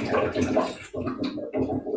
なすすか?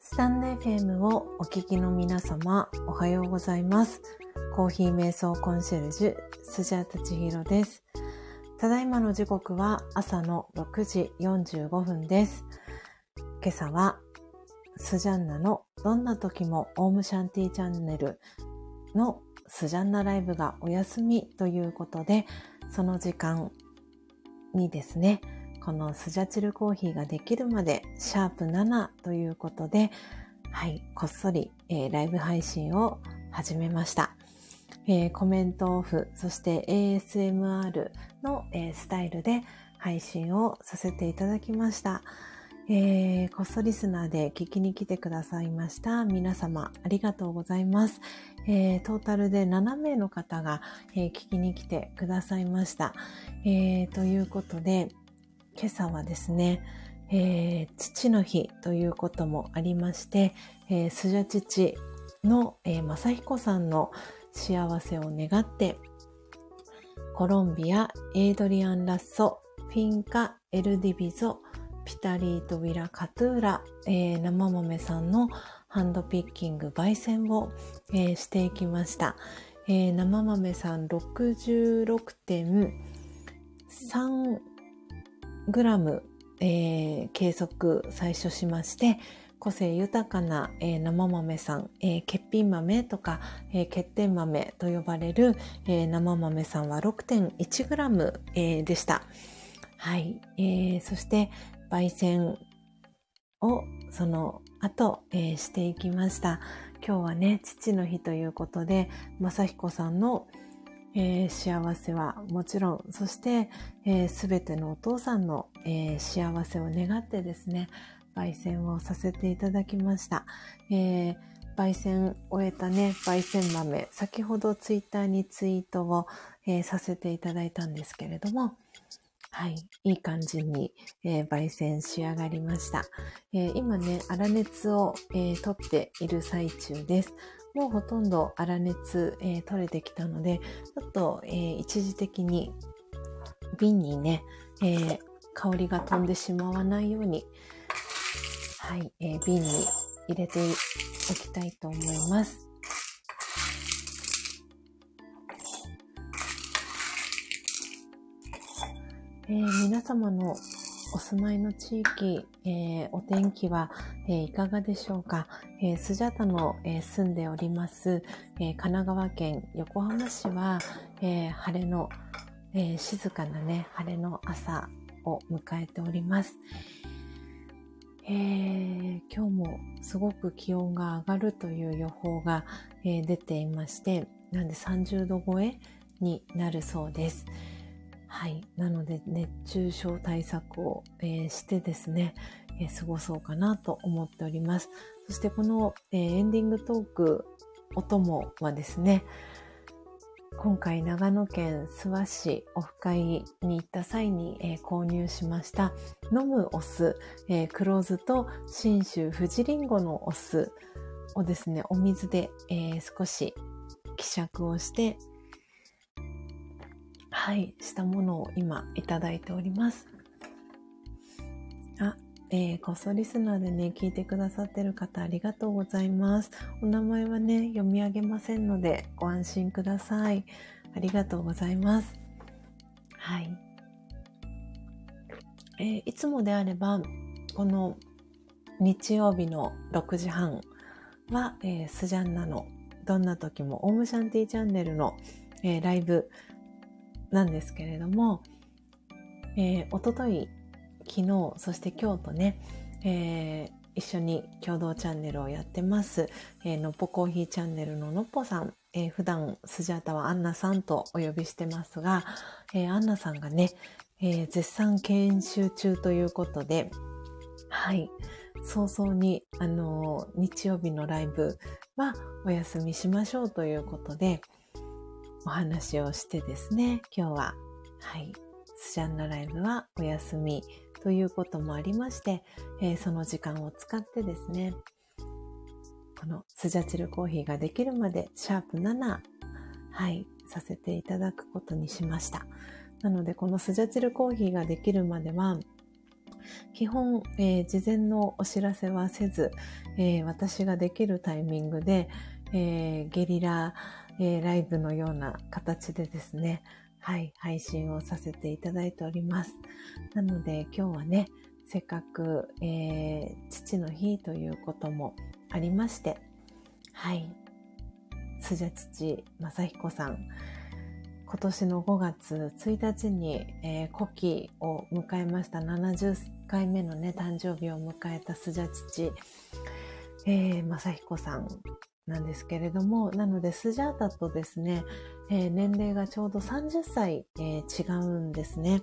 スタンド FM をお聞きの皆様、おはようございます。コーヒー瞑想コンシェルジュ、スジャータチヒロです。ただいまの時刻は朝の6時45分です。今朝は、スジャンナのどんな時もオームシャンティチャンネルのスジャンナライブがお休みということで、その時間にですね、このスジャチルコーヒーができるまで、シャープ7ということで、はい、こっそり、えーライブ配信を始めました。えーコメントオフ、そして ASMR の、えースタイルで配信をさせていただきました。えーこっそリスナーで聞きに来てくださいました皆様ありがとうございます。えートータルで7名の方が、えー聞きに来てくださいました。えーということで、今朝はですね、えー父の日ということもありまして、えースジャ父の、えー、正彦さんの幸せを願って、コロンビア、エイドリアン・ラッソ、フィンカ、エルディビゾ、ピタリート・ウィラ・カトゥーラ、えー生豆さんのハンドピッキング、焙煎を、えーしていきました。えー生豆さん66.3グラム、えー計測最初しまして、個性豊かな、えー生豆さん、えー欠品豆とか、えー欠点豆と呼ばれる、えー生豆さんは6.1グラム、えーでした。はい。えーそして、焙煎をその後、えーしていきました。今日はね、父の日ということで、正彦さんの、えー幸せはもちろん、そしてすべ、てのお父さんの、えー幸せを願ってですね、焙煎をさせていただきました。えー焙煎終えたね、焙煎豆、先ほどツイッターにツイートを、えーさせていただいたんですけれども、はい。いい感じに、えー焙煎仕上がりました。えー今ね、粗熱を、えー取っている最中です。もうほとんど粗熱、えー取れてきたので、ちょっと、えー一時的に瓶にね、えー香りが飛んでしまわないように、はい、えー瓶に入れておきたいと思います。えー皆様のお住まいの地域、えーお天気は、えーいかがでしょうか、えースジャタの、えー住んでおります、えー神奈川県横浜市は、えー晴れの、えー静かなね、晴れの朝を迎えております。えー今日もすごく気温が上がるという予報が、えー出ていまして、なんで30度超えになるそうです。はい。なので、熱中症対策を、えーしてですね、えー過ごそうかなと思っております。そしてこの、えーエンディングトーク、お供はですね、今回長野県諏訪市オフ会に行った際に、えー購入しました飲むお酢、えー黒酢と信州富士リンゴのお酢をですね、お水で、えー少し希釈をして、はい、したものを今いただいております。あ、えー、こっそリスナーでね、聞いてくださってる方ありがとうございます。お名前はね、読み上げませんので、ご安心ください。ありがとうございます。はい。えーいつもであれば、この日曜日の6時半は、えースジャンナのどんな時もオームシャンティチャンネルの、えーライブなんですけれども、えー、おととい、昨日、そして今日とね、えー一緒に共同チャンネルをやってます、えーのっぽコーヒーチャンネルののっぽさん、えー普段スジャータはアンナさんとお呼びしてますが、えーアンナさんがね、えー絶賛研修中ということで、はい、早々に、あのー日曜日のライブはお休みしましょうということで、お話をしてですね、今日は、はい、スジャンナライブはお休みということもありまして、えーその時間を使ってですね、このスジャチルコーヒーができるまで、シャープ7、はい、させていただくことにしました。なので、このスジャチルコーヒーができるまでは、基本、えー、事前のお知らせはせず、えー、私ができるタイミングで、えー、ゲリラ、えライブのような形でですね、はい、配信をさせていただいております。なので今日はね、せっかく、え父の日ということもありまして、はい、スジャ父正彦さん、今年の5月1日に、えー、古希を迎えました70回目のね、誕生日を迎えたスジャ父、えー、正彦さんなんですけれども、なのでスジャータとですね、えー、年齢がちょうど30歳、えー、違うんですね。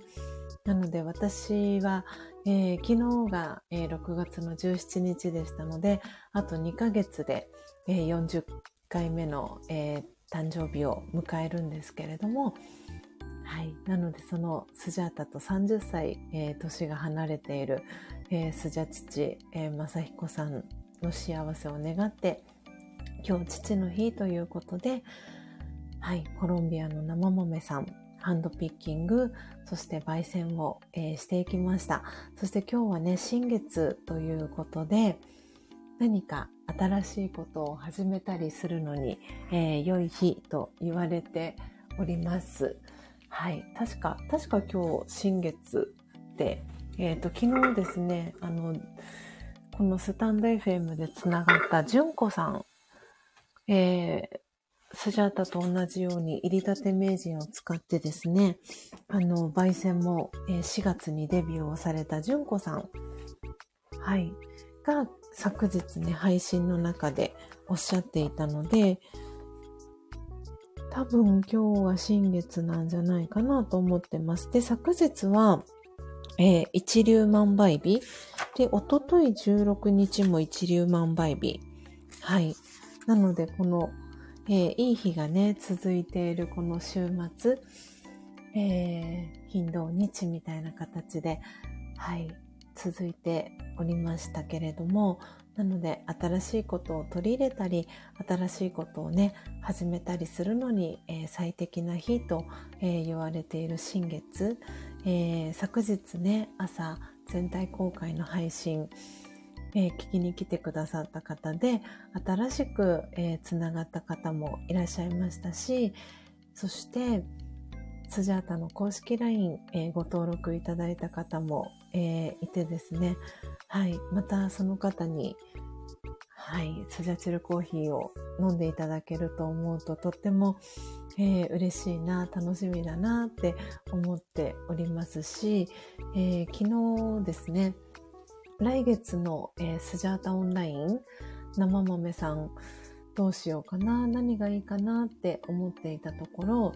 なので私は、えー、昨日が、えー、6月の17日でしたので、あと2ヶ月で、えー、40回目の、えー、誕生日を迎えるんですけれども、はい。なので、そのスジャータと30歳、えー、年が離れている、えー、スジャ父、えー、正彦さんの幸せを願って、今日父の日ということで、はい。コロンビアの生豆さん、ハンドピッキング、そして焙煎を、えー、していきました。そして今日はね、新月ということで、何か新しいことを始めたりするのに、えー、良い日と言われております。はい。確か、確か今日新月で、えっ、ー、と、昨日ですね、あの、このスタンド FM でつながった純子さん、えー、スジャータと同じように入りたて名人を使ってですね、あの、焙煎も、え、4月にデビューをされた純子さん、はい、が昨日ね、配信の中でおっしゃっていたので、多分今日は新月なんじゃないかなと思ってます。で、昨日は、えー、一粒万倍日。で、おととい16日も一粒万倍日。はい。なので、この、えー、いい日がね、続いているこの週末、えー、金土日みたいな形で、はい、続いておりましたけれども、なので新しいことを取り入れたり、新しいことをね、始めたりするのに、えー、最適な日と、え、言われている新月、え、昨日ね、朝全体公開の配信、え聞きに来てくださった方で、新しく、えつながった方もいらっしゃいましたし、そして、スジャータの公式 LINE、えー、ご登録いただいた方も、え、いてですね、はい、またその方に、はい、スジャチルコーヒーを飲んでいただけると思うととっても、えー、嬉しいな、楽しみだなって思っておりますし、えー、昨日ですね、来月の、えー、スジャータオンライン生豆さんどうしようかな、何がいいかなって思っていたところ、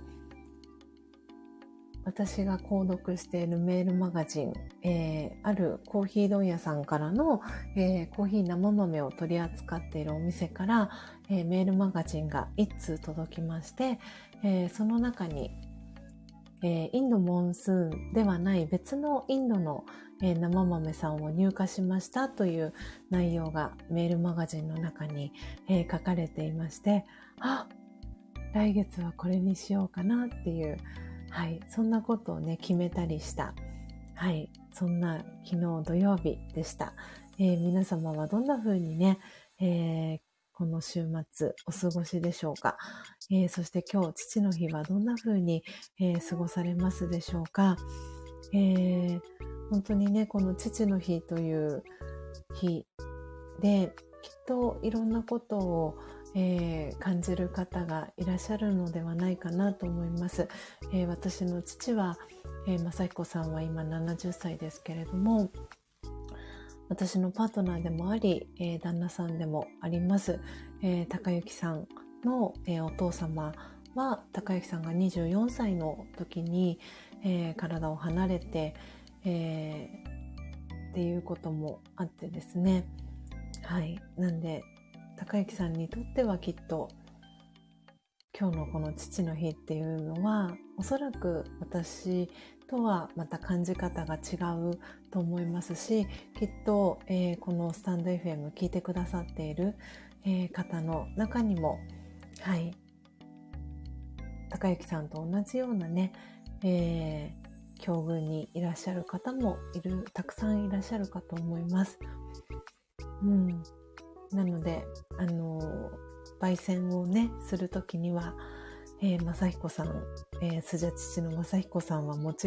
私が購読しているメールマガジン、えー、あるコーヒー問屋さんからの、えー、コーヒー生豆を取り扱っているお店から、えー、メールマガジンが1通届きまして、えその中に、えインドモンスーンではない別のインドの、え生豆さんを入荷しましたという内容がメールマガジンの中に、え書かれていまして、あ来月はこれにしようかなっていうはい、そんなことをね、決めたりした、はい、そんな昨日土曜日でした。え、皆様はどんな風にね、え、この週末お過ごしでしょうか？えー、そして今日父の日はどんな風に、え過ごされますでしょうか？え本当にね、この父の日という日で、きっといろんなことをえー、感じる方がいらっしゃるのではないかなと思います。えー、私の父は、えー、正彦さんは今70歳ですけれども、私のパートナーでもあり、えー、旦那さんでもあります、えー、高幸さんの、えー、お父様は高幸さんが24歳の時に、えー、体を離れて、えー、っていうこともあってですね。はい。なんで高之さんにとってはきっと今日のこの父の日っていうのはおそらく私とはまた感じ方が違うと思いますしきっと、えー、このスタンド FM 聞いてくださっている、えー、方の中にもはい高之さんと同じようなね、えー、境遇にいらっしゃる方もいる、たくさんいらっしゃるかと思います。うん。なので、あの、焙煎をね、するときには、えー、正彦さん、えー、スジャ父の正彦さんはもちろん